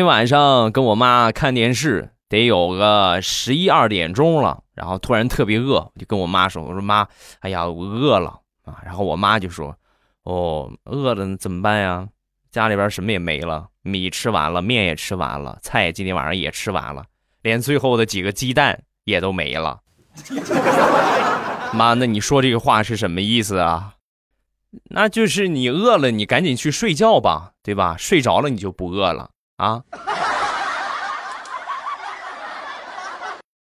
天晚上跟我妈看电视，得有个十一二点钟了，然后突然特别饿，就跟我妈说：“我说妈，哎呀，我饿了啊。”然后我妈就说：“哦，饿了怎么办呀？家里边什么也没了，米吃完了，面也吃完了，菜今天晚上也吃完了，连最后的几个鸡蛋也都没了。妈，那你说这个话是什么意思啊？那就是你饿了，你赶紧去睡觉吧，对吧？睡着了你就不饿了。”啊，